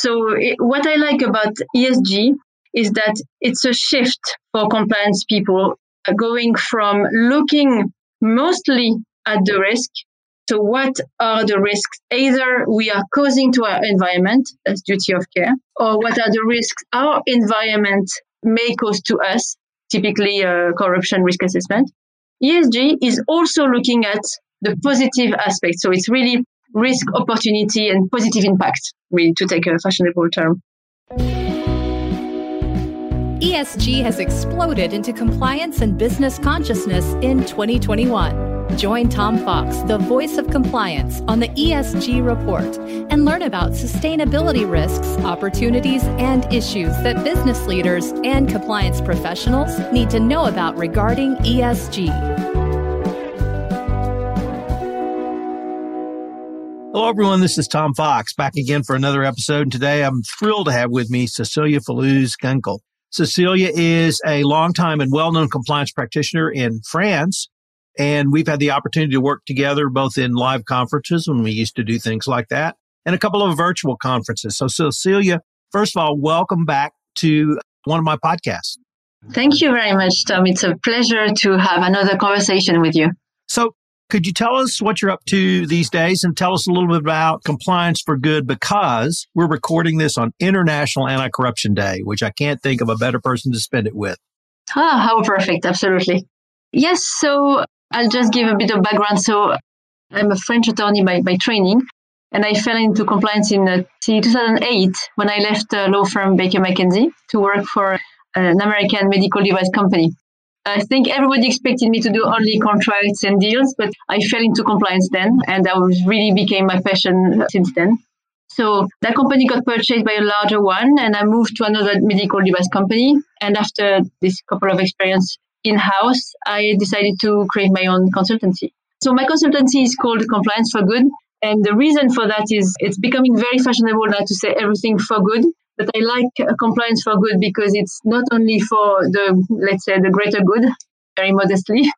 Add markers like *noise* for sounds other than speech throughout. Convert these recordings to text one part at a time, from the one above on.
So it, what I like about ESG is that it's a shift for compliance people uh, going from looking mostly at the risk. So what are the risks either we are causing to our environment as duty of care or what are the risks our environment may cause to us, typically uh, corruption risk assessment. ESG is also looking at the positive aspect. So it's really risk, opportunity, and positive impact, really, to take a fashionable term. ESG has exploded into compliance and business consciousness in 2021. Join Tom Fox, the voice of compliance, on the ESG report and learn about sustainability risks, opportunities, and issues that business leaders and compliance professionals need to know about regarding ESG. Hello, everyone. This is Tom Fox back again for another episode. And today I'm thrilled to have with me Cecilia Falouz Gunkel. Cecilia is a longtime and well known compliance practitioner in France. And we've had the opportunity to work together both in live conferences when we used to do things like that and a couple of virtual conferences. So, Cecilia, first of all, welcome back to one of my podcasts. Thank you very much, Tom. It's a pleasure to have another conversation with you. So, could you tell us what you're up to these days and tell us a little bit about Compliance for Good because we're recording this on International Anti Corruption Day, which I can't think of a better person to spend it with. Ah, how perfect. Absolutely. Yes. So I'll just give a bit of background. So I'm a French attorney by, by training, and I fell into compliance in uh, 2008 when I left the law firm Baker McKenzie to work for an American medical device company. I think everybody expected me to do only contracts and deals, but I fell into compliance then, and that was really became my passion since then. So that company got purchased by a larger one, and I moved to another medical device company. And after this couple of experience in house, I decided to create my own consultancy. So my consultancy is called Compliance for Good. And the reason for that is it's becoming very fashionable now to say everything for good. But I like uh, compliance for good because it's not only for the, let's say, the greater good, very modestly,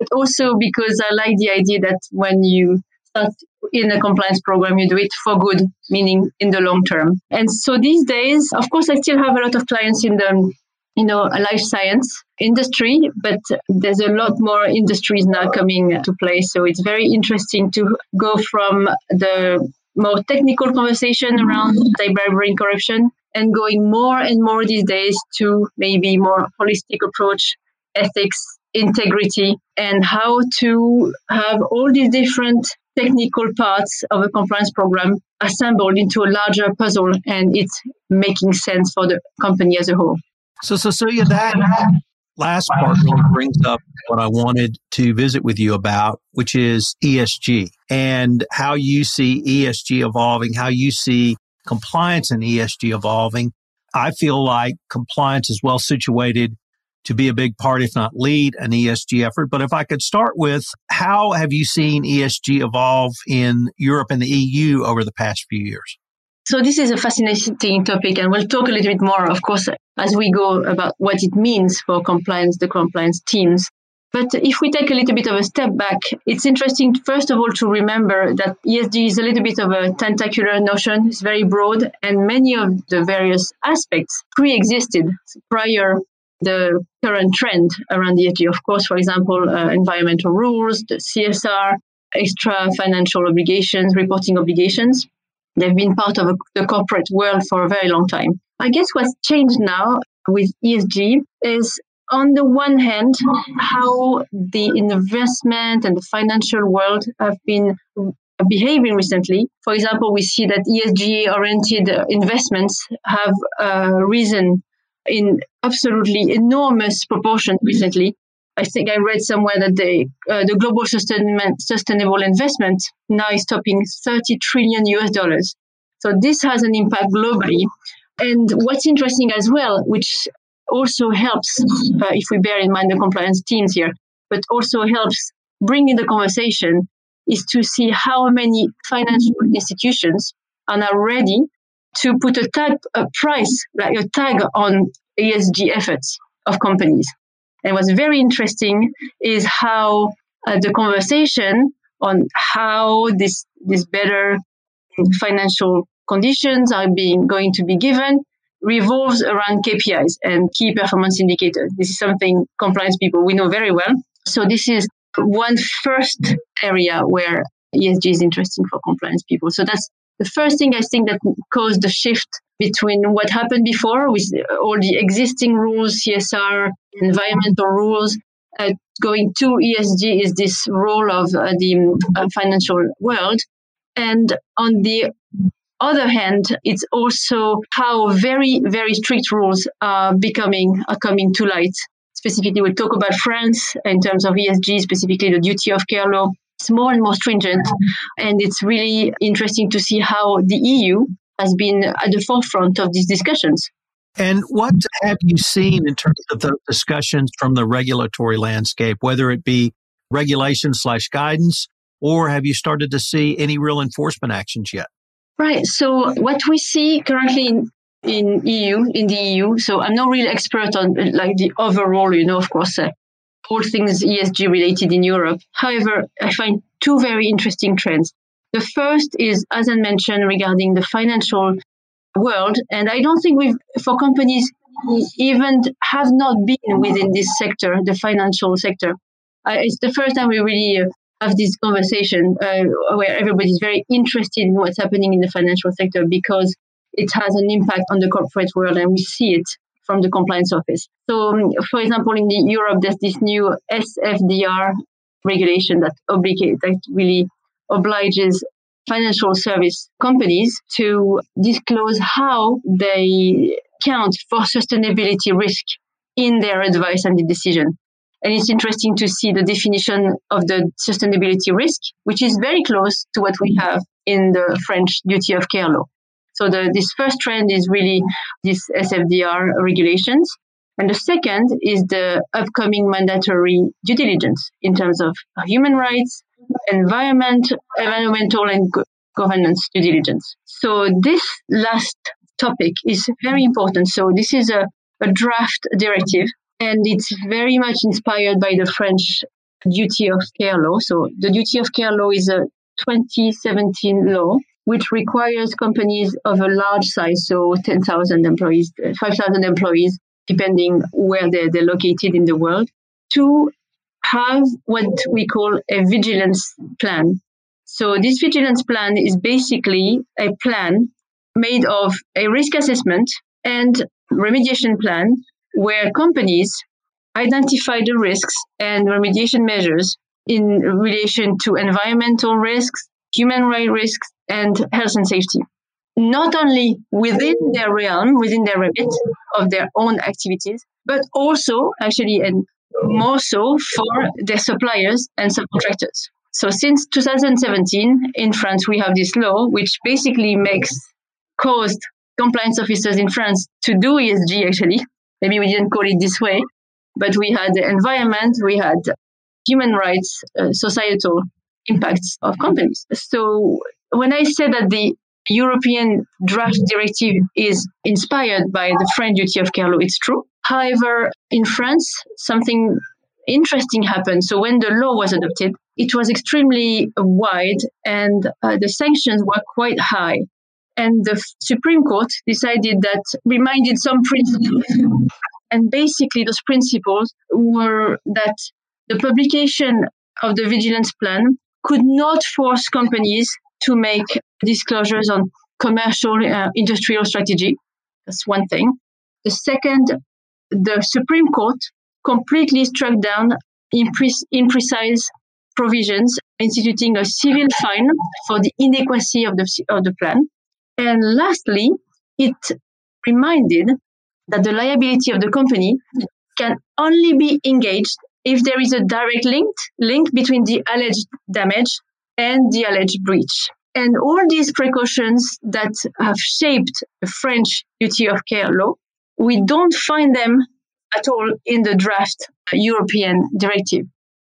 but also because I like the idea that when you start in a compliance program, you do it for good, meaning in the long term. And so these days, of course, I still have a lot of clients in the you know, life science industry, but there's a lot more industries now coming to play. So it's very interesting to go from the more technical conversation around anti-bribery and corruption and going more and more these days to maybe more holistic approach, ethics, integrity, and how to have all these different technical parts of a compliance program assembled into a larger puzzle and it's making sense for the company as a whole. So, Cecilia, that last part brings up what I wanted to visit with you about, which is ESG and how you see ESG evolving, how you see compliance and ESG evolving. I feel like compliance is well situated to be a big part, if not lead an ESG effort. But if I could start with how have you seen ESG evolve in Europe and the EU over the past few years? So this is a fascinating topic, and we'll talk a little bit more, of course, as we go about what it means for compliance, the compliance teams. But if we take a little bit of a step back, it's interesting, first of all, to remember that ESG is a little bit of a tentacular notion. It's very broad, and many of the various aspects pre existed prior the current trend around ESG. Of course, for example, uh, environmental rules, the CSR, extra financial obligations, reporting obligations. They've been part of a, the corporate world for a very long time. I guess what's changed now with ESG is on the one hand, how the investment and the financial world have been behaving recently. For example, we see that ESG oriented investments have uh, risen in absolutely enormous proportion recently. I think I read somewhere that the uh, the global sustainable investment now is topping 30 trillion US dollars. So this has an impact globally. And what's interesting as well, which also helps, uh, if we bear in mind the compliance teams here, but also helps bring in the conversation is to see how many financial institutions are now ready to put a tag, a price, like a tag on ESG efforts of companies. And what's very interesting is how uh, the conversation on how this this better financial conditions are being going to be given revolves around KPIs and key performance indicators. This is something compliance people we know very well. So this is one first area where ESG is interesting for compliance people. So that's the first thing I think that caused the shift between what happened before with all the existing rules, CSR, environmental rules, uh, going to ESG is this role of uh, the uh, financial world. And on the other hand, it's also how very, very strict rules are becoming, are coming to light. Specifically, we'll talk about France in terms of ESG, specifically the duty of care law. It's more and more stringent. And it's really interesting to see how the EU has been at the forefront of these discussions. And what have you seen in terms of the discussions from the regulatory landscape, whether it be regulation slash guidance, or have you started to see any real enforcement actions yet? Right. So what we see currently in, in EU, in the EU, so I'm not really expert on like the overall, you know, of course, uh, all things ESG related in Europe. However, I find two very interesting trends. The first is, as I mentioned, regarding the financial world, and I don't think we've, for companies even have not been within this sector, the financial sector. Uh, it's the first time we really uh, have this conversation uh, where everybody's very interested in what's happening in the financial sector because it has an impact on the corporate world and we see it from the compliance office. So, um, for example, in the Europe, there's this new SFDR regulation that obligate that really obliges financial service companies to disclose how they count for sustainability risk in their advice and the decision. And it's interesting to see the definition of the sustainability risk, which is very close to what we have in the French duty of care law. So the, this first trend is really this SFDR regulations. And the second is the upcoming mandatory due diligence in terms of human rights, environment, environmental and governance due diligence. So this last topic is very important. So this is a, a draft directive and it's very much inspired by the French duty of care law. So the duty of care law is a 2017 law which requires companies of a large size, so 10,000 employees, uh, 5,000 employees, depending where they're, they're located in the world, to have what we call a vigilance plan. So this vigilance plan is basically a plan made of a risk assessment and remediation plan where companies identify the risks and remediation measures in relation to environmental risks, human rights risks, and health and safety. Not only within their realm, within their remit of their own activities, but also actually and more so for their suppliers and subcontractors. So since 2017 in France, we have this law which basically makes caused compliance officers in France to do ESG actually Maybe we didn't call it this way, but we had the environment, we had human rights, uh, societal impacts of companies. So when I say that the European draft directive is inspired by the French duty of care law, it's true. However, in France, something interesting happened. So when the law was adopted, it was extremely wide and uh, the sanctions were quite high. And the Supreme Court decided that reminded some principles. And basically, those principles were that the publication of the vigilance plan could not force companies to make disclosures on commercial uh, industrial strategy. That's one thing. The second, the Supreme Court completely struck down impre- imprecise provisions, instituting a civil fine for the inadequacy of the, of the plan. And lastly, it reminded that the liability of the company can only be engaged if there is a direct link, link between the alleged damage and the alleged breach. And all these precautions that have shaped the French duty of care law, we don't find them at all in the draft European directive.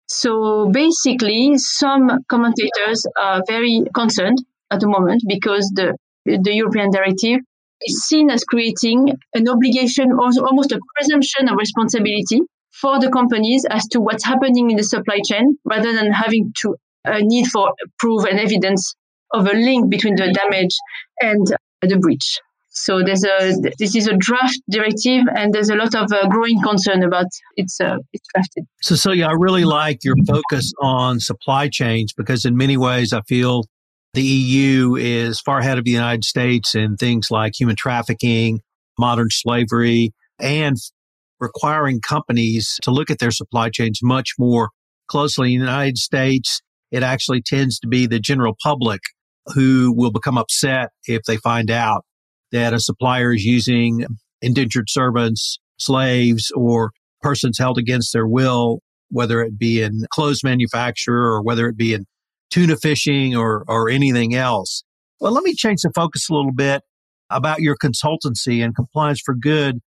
So basically, some commentators are very concerned at the moment because the the European directive, is seen as creating an obligation, almost a presumption of responsibility for the companies as to what's happening in the supply chain, rather than having to a need for proof and evidence of a link between the damage and the breach. So there's a this is a draft directive, and there's a lot of uh, growing concern about its uh, its drafted. Cecilia, I really like your focus on supply chains because in many ways I feel the EU is far ahead of the United States in things like human trafficking, modern slavery, and requiring companies to look at their supply chains much more closely. In the United States, it actually tends to be the general public who will become upset if they find out that a supplier is using indentured servants, slaves, or persons held against their will, whether it be in clothes manufacture or whether it be in tuna fishing or, or anything else. Well, let me change the focus a little bit about your consultancy and compliance for good.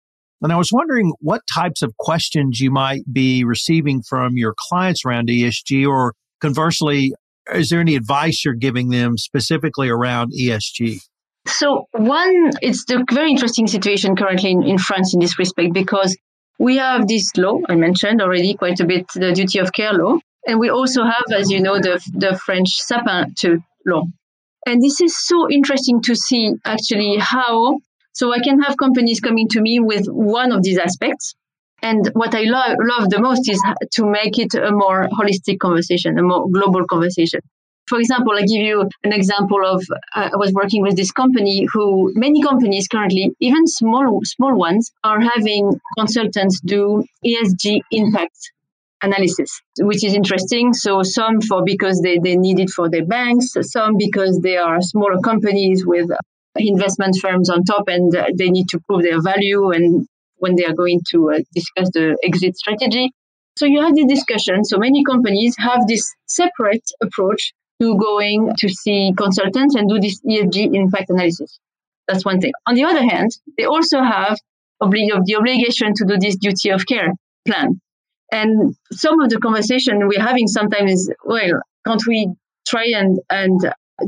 And I was wondering what types of questions you might be receiving from your clients around ESG, or conversely, is there any advice you're giving them specifically around ESG? So, one, it's the very interesting situation currently in, in France in this respect because we have this law I mentioned already quite a bit, the duty of care law, and we also have, as you know, the the French Sapin II law. And this is so interesting to see actually how. So I can have companies coming to me with one of these aspects, and what I lo- love the most is to make it a more holistic conversation, a more global conversation. For example, I give you an example of uh, I was working with this company who many companies currently, even small small ones, are having consultants do ESG impact analysis, which is interesting. So some for because they, they need it for their banks, some because they are smaller companies with investment firms on top and they need to prove their value and when they are going to uh, discuss the exit strategy. So you have the discussion. So many companies have this separate approach to going to see consultants and do this ESG impact analysis. That's one thing. On the other hand, they also have obli- the obligation to do this duty of care plan. And some of the conversation we're having sometimes is, well, can't we try and, and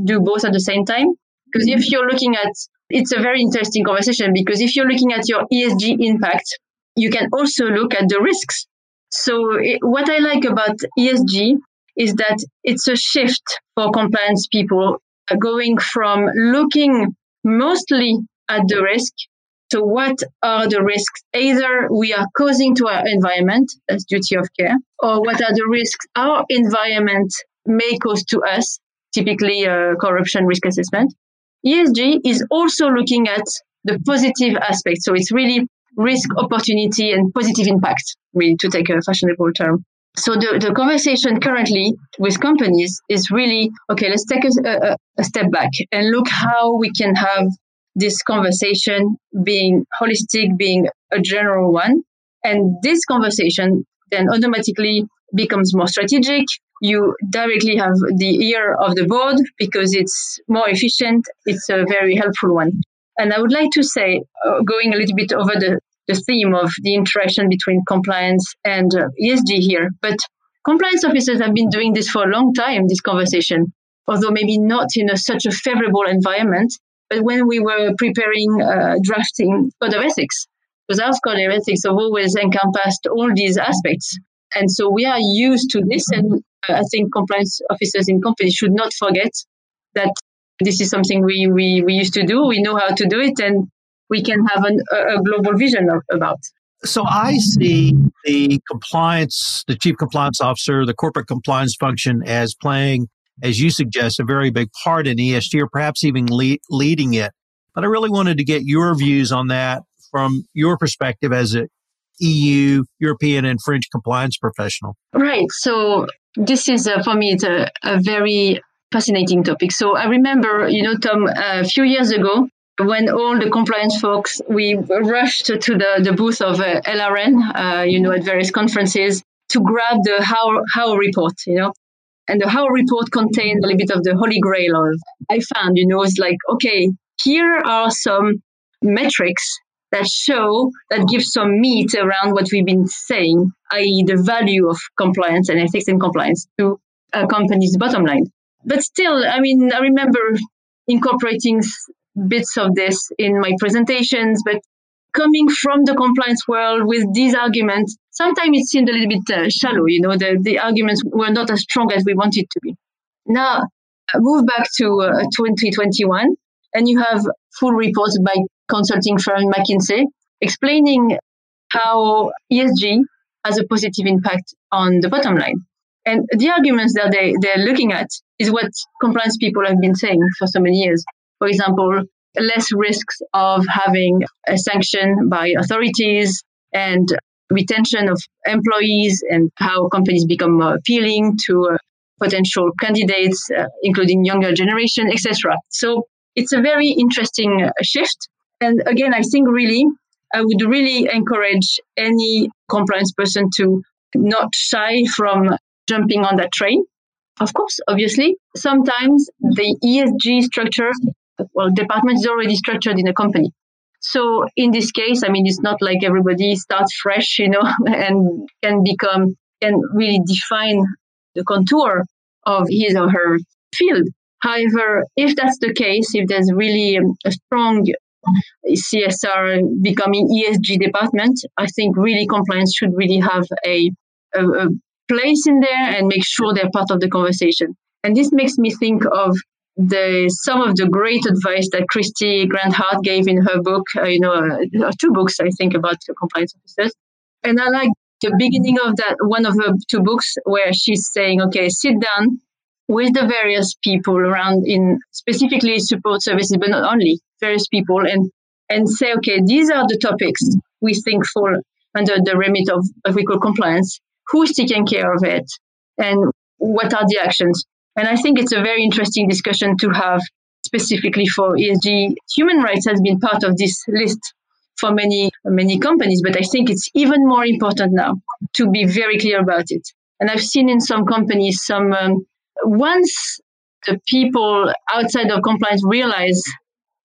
do both at the same time? Because if you're looking at, it's a very interesting conversation because if you're looking at your ESG impact, you can also look at the risks. So it, what I like about ESG is that it's a shift for compliance people going from looking mostly at the risk so what are the risks? Either we are causing to our environment as duty of care or what are the risks our environment may cause to us typically uh, corruption risk assessment. Esg is also looking at the positive aspects. So it's really risk opportunity and positive impact really to take a fashionable term. So the, the conversation currently with companies is really okay let's take a, a, a step back and look how we can have this conversation being holistic being a general one and this conversation then automatically becomes more strategic you directly have the ear of the board because it's more efficient it's a very helpful one and i would like to say uh, going a little bit over the the theme of the interaction between compliance and uh, ESG here. But compliance officers have been doing this for a long time, this conversation, although maybe not in a, such a favorable environment. But when we were preparing uh, drafting code of ethics, because our code of ethics have always encompassed all these aspects. And so we are used to this. And uh, I think compliance officers in companies should not forget that this is something we, we, we used to do. We know how to do it. And we can have an, a global vision of, about. So I see the compliance, the chief compliance officer, the corporate compliance function as playing, as you suggest, a very big part in ESG or perhaps even lead, leading it. But I really wanted to get your views on that from your perspective as a EU, European, and French compliance professional. Right. So this is, uh, for me, it's a, a very fascinating topic. So I remember, you know, Tom, a few years ago, when all the compliance folks, we rushed to the, the booth of uh, LRN, uh, you know, at various conferences to grab the how, how report, you know. And the how report contained a little bit of the holy grail of, I found, you know, it's like, okay, here are some metrics that show, that give some meat around what we've been saying, i.e., the value of compliance and ethics and compliance to a company's bottom line. But still, I mean, I remember incorporating bits of this in my presentations, but coming from the compliance world with these arguments, sometimes it seemed a little bit uh, shallow. You know, the, the arguments were not as strong as we wanted to be. Now, move back to uh, 2021. and you have full reports by consulting firm McKinsey explaining how ESG has a positive impact on the bottom line. And the arguments that they, they're looking at is what compliance people have been saying for so many years. For example, less risks of having a sanction by authorities and retention of employees and how companies become more appealing to uh, potential candidates, uh, including younger generation, etc. So it's a very interesting uh, shift. And again, I think really, I would really encourage any compliance person to not shy from jumping on that train. Of course, obviously, sometimes the ESG structure, well, department is already structured in a company. So in this case, I mean, it's not like everybody starts fresh, you know, *laughs* and can become, can really define the contour of his or her field. However, if that's the case, if there's really um, a strong CSR becoming ESG department, I think really compliance should really have a, a, a place in there and make sure they're part of the conversation. And this makes me think of the some of the great advice that Kristy Grant-Hart gave in her book, uh, you know, uh, two books I think about compliance officers, and I like the beginning of that one of her two books where she's saying, okay, sit down with the various people around in specifically support services, but not only various people, and and say, okay, these are the topics we think fall under the remit of, of equal compliance. Who's taking care of it, and what are the actions? And I think it's a very interesting discussion to have specifically for ESG. Human rights has been part of this list for many, many companies, but I think it's even more important now to be very clear about it. And I've seen in some companies some, um, once the people outside of compliance realize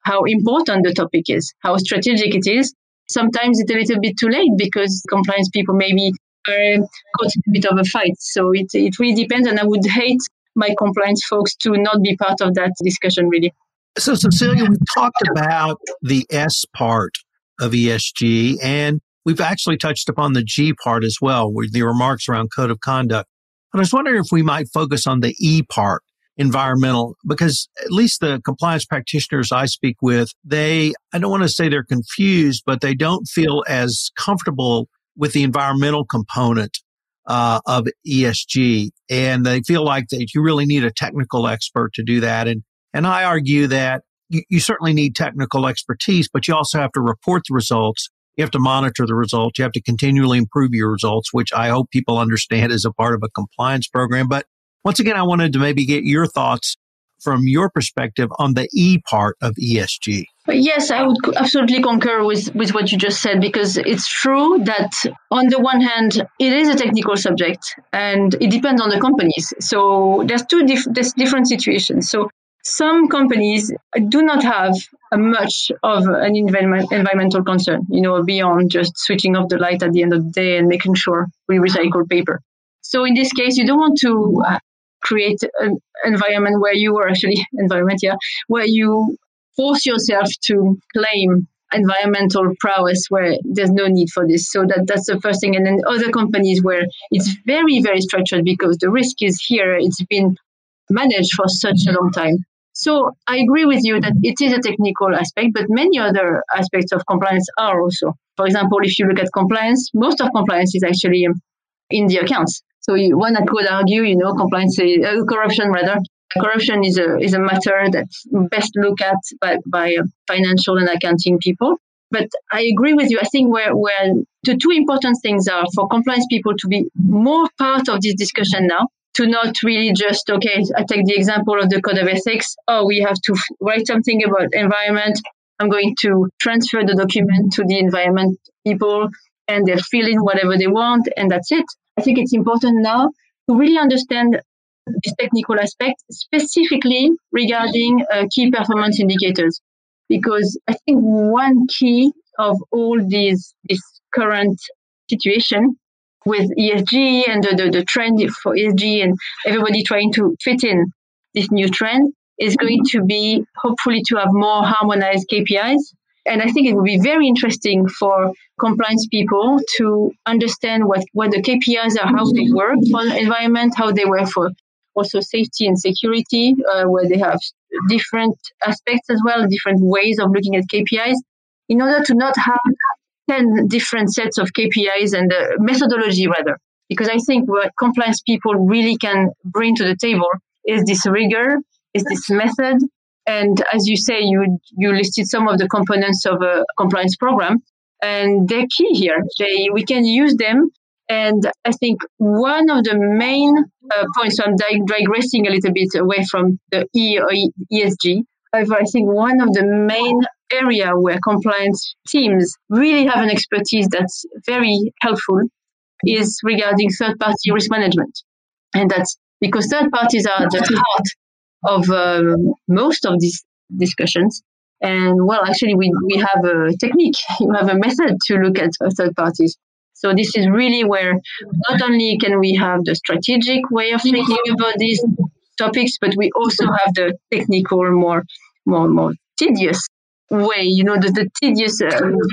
how important the topic is, how strategic it is, sometimes it's a little bit too late because compliance people maybe are caught in a bit of a fight. So it, it really depends. And I would hate my compliance folks to not be part of that discussion, really. So, Cecilia, we talked about the S part of ESG, and we've actually touched upon the G part as well, with the remarks around code of conduct. But I was wondering if we might focus on the E part, environmental, because at least the compliance practitioners I speak with, they, I don't want to say they're confused, but they don't feel as comfortable with the environmental component uh, of ESG, and they feel like that you really need a technical expert to do that. And and I argue that you, you certainly need technical expertise, but you also have to report the results. You have to monitor the results. You have to continually improve your results, which I hope people understand is a part of a compliance program. But once again, I wanted to maybe get your thoughts from your perspective on the E part of ESG. Yes, I would absolutely concur with, with what you just said because it's true that on the one hand, it is a technical subject and it depends on the companies. So there's two dif- there's different situations. So some companies do not have much of an environment, environmental concern, you know, beyond just switching off the light at the end of the day and making sure we recycle paper. So in this case, you don't want to create an environment where you are actually *laughs* environment, yeah, where you force yourself to claim environmental prowess where there's no need for this. So that that's the first thing. And then other companies where it's very, very structured because the risk is here. It's been managed for such a long time. So I agree with you that it is a technical aspect, but many other aspects of compliance are also. For example, if you look at compliance, most of compliance is actually in the accounts. So you, one could argue, you know, compliance, uh, corruption rather. Corruption is a is a matter that's best looked at by, by uh, financial and accounting people. But I agree with you. I think where where the two important things are for compliance people to be more part of this discussion now, to not really just okay. I take the example of the code of ethics. Oh, we have to write something about environment. I'm going to transfer the document to the environment people, and they're filling whatever they want, and that's it. I think it's important now to really understand this technical aspect, specifically regarding uh, key performance indicators, because I think one key of all these this current situation with ESG and the, the, the trend for ESG and everybody trying to fit in this new trend is going to be hopefully to have more harmonized KPIs and I think it would be very interesting for compliance people to understand what, what the KPIs are, how they work for the environment, how they work for also safety and security, uh, where they have different aspects as well, different ways of looking at KPIs, in order to not have 10 different sets of KPIs and the methodology rather. Because I think what compliance people really can bring to the table is this rigor, is this method. And as you say, you, you listed some of the components of a compliance program and they're key here. They, we can use them. And I think one of the main uh, points, so I'm digressing a little bit away from the E or ESG. However, I think one of the main area where compliance teams really have an expertise that's very helpful is regarding third party risk management. And that's because third parties are the heart of um, most of these discussions. And well, actually, we, we have a technique, *laughs* we have a method to look at third parties. So this is really where not only can we have the strategic way of thinking about these topics, but we also have the technical, more more more tedious way. You know, the, the tedious, uh,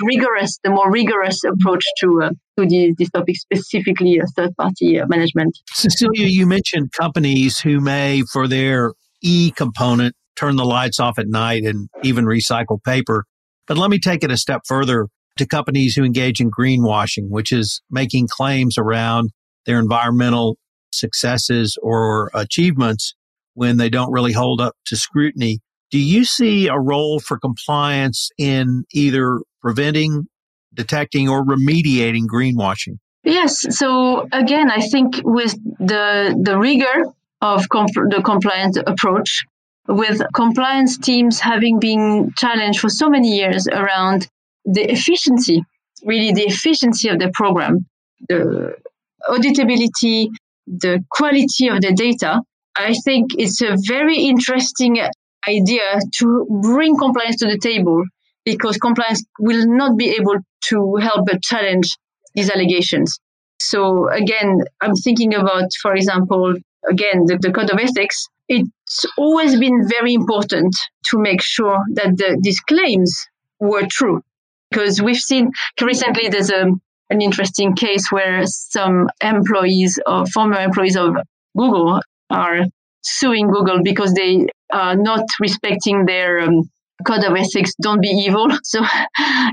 rigorous, the more rigorous approach to uh, to these, these topics, specifically uh, third party uh, management. Cecilia, you mentioned companies who may, for their E component, turn the lights off at night and even recycle paper. But let me take it a step further to companies who engage in greenwashing, which is making claims around their environmental successes or achievements when they don't really hold up to scrutiny. Do you see a role for compliance in either preventing, detecting, or remediating greenwashing? Yes. So again, I think with the the rigor of comp- the compliance approach, with compliance teams having been challenged for so many years around the efficiency, really the efficiency of the program, the auditability, the quality of the data, I think it's a very interesting idea to bring compliance to the table because compliance will not be able to help but challenge these allegations. So again, I'm thinking about, for example, again, the, the code of ethics. It's always been very important to make sure that the, these claims were true because we've seen recently there's a, an interesting case where some employees or former employees of Google are suing Google because they are not respecting their um, code of ethics. Don't be evil. *laughs* So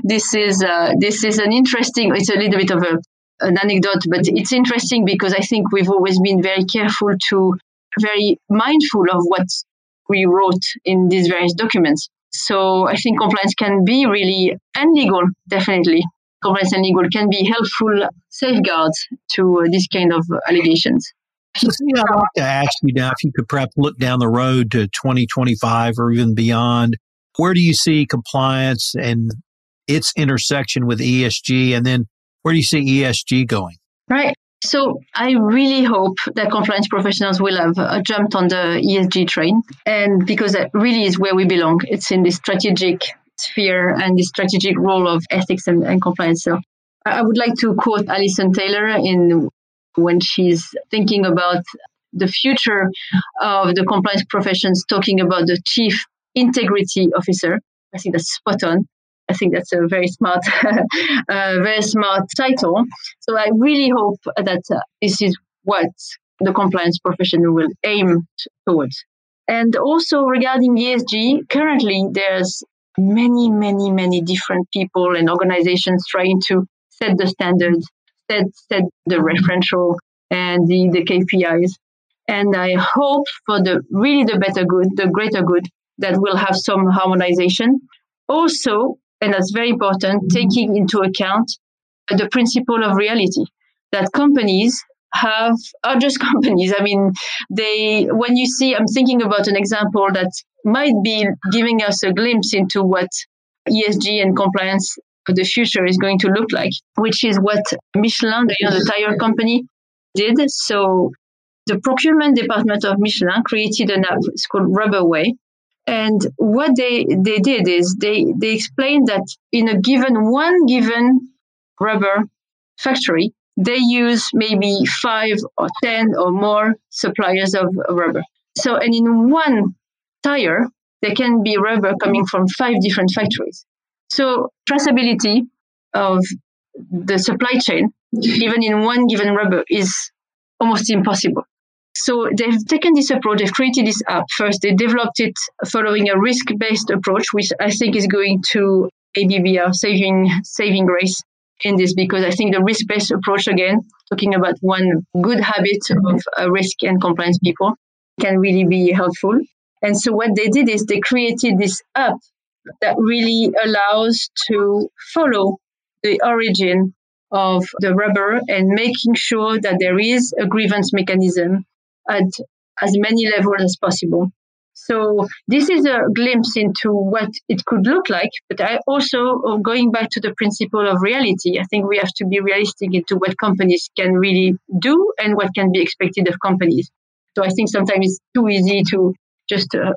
this is uh, this is an interesting. It's a little bit of a an anecdote, but it's interesting because I think we've always been very careful to very mindful of what we wrote in these various documents. So I think compliance can be really, and legal, definitely. Compliance and legal can be helpful safeguards to uh, this kind of allegations. So, I'd like to ask you now if you could perhaps look down the road to 2025 or even beyond. Where do you see compliance and its intersection with ESG? And then where do you see ESG going? Right. So I really hope that compliance professionals will have uh, jumped on the ESG train, and because that really is where we belong. It's in the strategic sphere and the strategic role of ethics and, and compliance. So I would like to quote Alison Taylor in when she's thinking about the future of the compliance professions, talking about the chief integrity officer. I think that's spot on. I think that's a very smart, *laughs* uh, very smart title. So I really hope that uh, this is what the compliance profession will aim towards. And also regarding ESG, currently there's many, many, many different people and organizations trying to set the standards, set, set the referential and the, the KPIs. And I hope for the really the better good, the greater good, that we'll have some harmonization. Also, and that's very important, taking into account the principle of reality that companies have are just *laughs* companies. I mean, they when you see, I'm thinking about an example that might be giving us a glimpse into what ESG and compliance of the future is going to look like, which is what Michelin, you know, the tire company, did. So the procurement department of Michelin created an app. It's called Rubberway, and what they, they did is they, they explained that in a given, one given rubber factory, they use maybe five or 10 or more suppliers of rubber. So, and in one tire, there can be rubber coming from five different factories. So, traceability of the supply chain, even in one given rubber, is almost impossible. So they've taken this approach, they've created this app. First, they developed it following a risk based approach, which I think is going to maybe be a saving, saving grace in this because I think the risk based approach, again, talking about one good habit of uh, risk and compliance people, can really be helpful. And so what they did is they created this app that really allows to follow the origin of the rubber and making sure that there is a grievance mechanism at as many levels as possible. So this is a glimpse into what it could look like. But I also, uh, going back to the principle of reality, I think we have to be realistic into what companies can really do and what can be expected of companies. So I think sometimes it's too easy to just uh,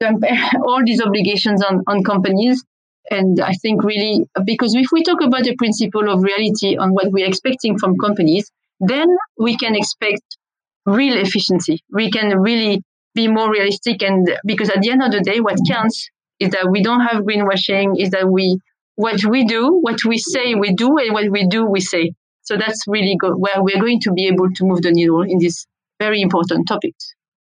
dump *laughs* all these obligations on, on companies. And I think really, because if we talk about the principle of reality on what we're expecting from companies, then we can expect real efficiency. We can really be more realistic. And because at the end of the day, what counts is that we don't have greenwashing, is that we, what we do, what we say we do, and what we do, we say. So that's really good, where we're going to be able to move the needle in this very important topic.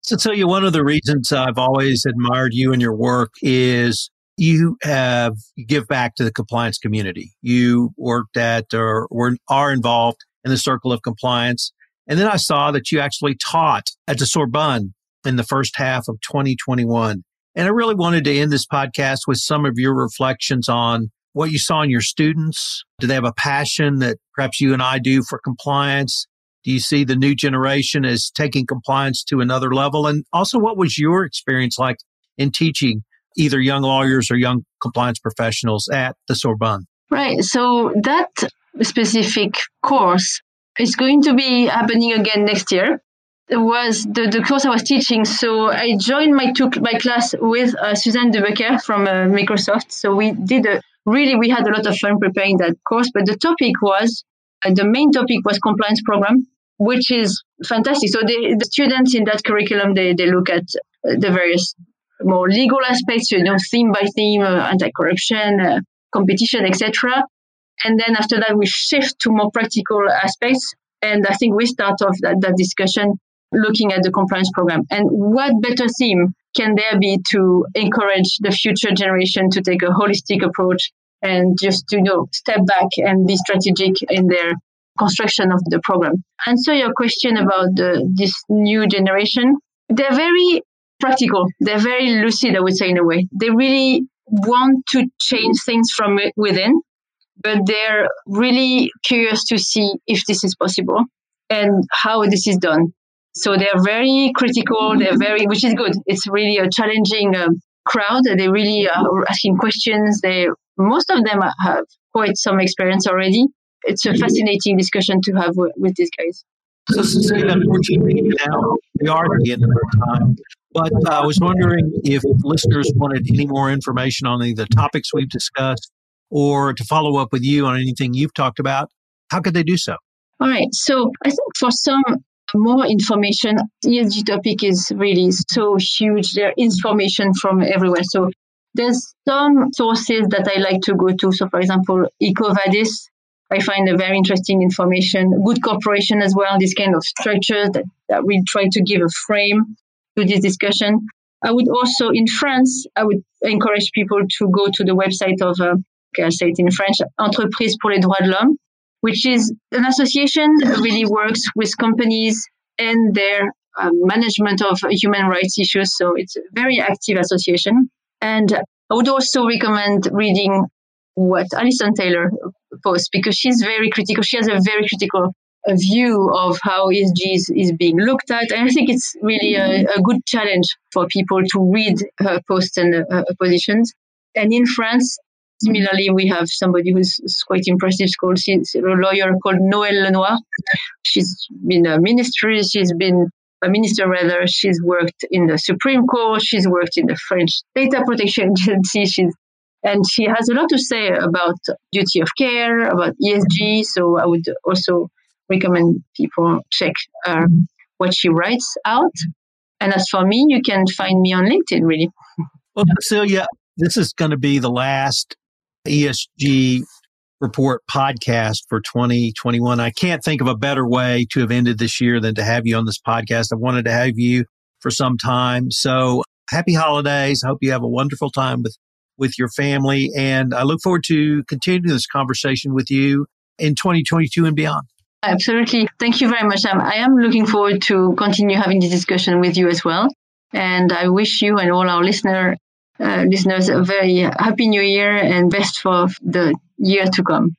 So, tell you one of the reasons I've always admired you and your work is you have you give back to the compliance community. You worked at or were, are involved in the circle of compliance. And then I saw that you actually taught at the Sorbonne in the first half of 2021. And I really wanted to end this podcast with some of your reflections on what you saw in your students. Do they have a passion that perhaps you and I do for compliance? Do you see the new generation as taking compliance to another level? And also, what was your experience like in teaching either young lawyers or young compliance professionals at the Sorbonne? Right. So, that specific course is going to be happening again next year. Was the, the course I was teaching. So I joined my took my class with uh, Suzanne de Becker from uh, Microsoft. So we did a really we had a lot of fun preparing that course. But the topic was uh, the main topic was compliance program, which is fantastic. So the, the students in that curriculum they they look at uh, the various more legal aspects, you know, theme by theme, uh, anti-corruption, uh, competition, etc. And then after that, we shift to more practical aspects. And I think we start off that, that discussion looking at the compliance program. And what better theme can there be to encourage the future generation to take a holistic approach and just to you know step back and be strategic in their construction of the program. Answer your question about the, this new generation. They're very practical. They're very lucid, I would say, in a way. They really want to change things from within but they're really curious to see if this is possible and how this is done. So they're very critical. They're very, which is good. It's really a challenging uh, crowd. They really are asking questions. They most of them have quite some experience already. It's a fascinating discussion to have with, with these guys. So, Cecilia, unfortunately, now we are at the end of our time. But uh, I was wondering if listeners wanted any more information on the, the topics we've discussed or to follow up with you on anything you've talked about, how could they do so? All right. So I think for some more information, ESG topic is really so huge. There information from everywhere. So there's some sources that I like to go to. So for example, EcoVadis, I find a very interesting information. Good Corporation as well, this kind of structure that, that we try to give a frame to this discussion. I would also, in France, I would encourage people to go to the website of uh, I'll say it in French, Entreprise pour les droits de l'homme, which is an association that really works with companies and their um, management of human rights issues. So it's a very active association. And I would also recommend reading what Alison Taylor posts because she's very critical. She has a very critical uh, view of how ESG is, is being looked at. And I think it's really a, a good challenge for people to read her posts and uh, positions. And in France, Similarly, we have somebody who's quite impressive. Called a lawyer called Noëlle Lenoir. She's been a ministry. She's been a minister rather. She's worked in the Supreme Court. She's worked in the French Data Protection *laughs* Agency. She's and she has a lot to say about duty of care, about ESG. So I would also recommend people check uh, what she writes out. And as for me, you can find me on LinkedIn, really. Well, Cecilia, this is going to be the last ESG Report podcast for 2021. I can't think of a better way to have ended this year than to have you on this podcast. I wanted to have you for some time. So happy holidays. I hope you have a wonderful time with, with your family. And I look forward to continuing this conversation with you in 2022 and beyond. Absolutely. Thank you very much. I am looking forward to continue having this discussion with you as well. And I wish you and all our listener, uh, Uh, listeners a very happy new year and best for the year to come.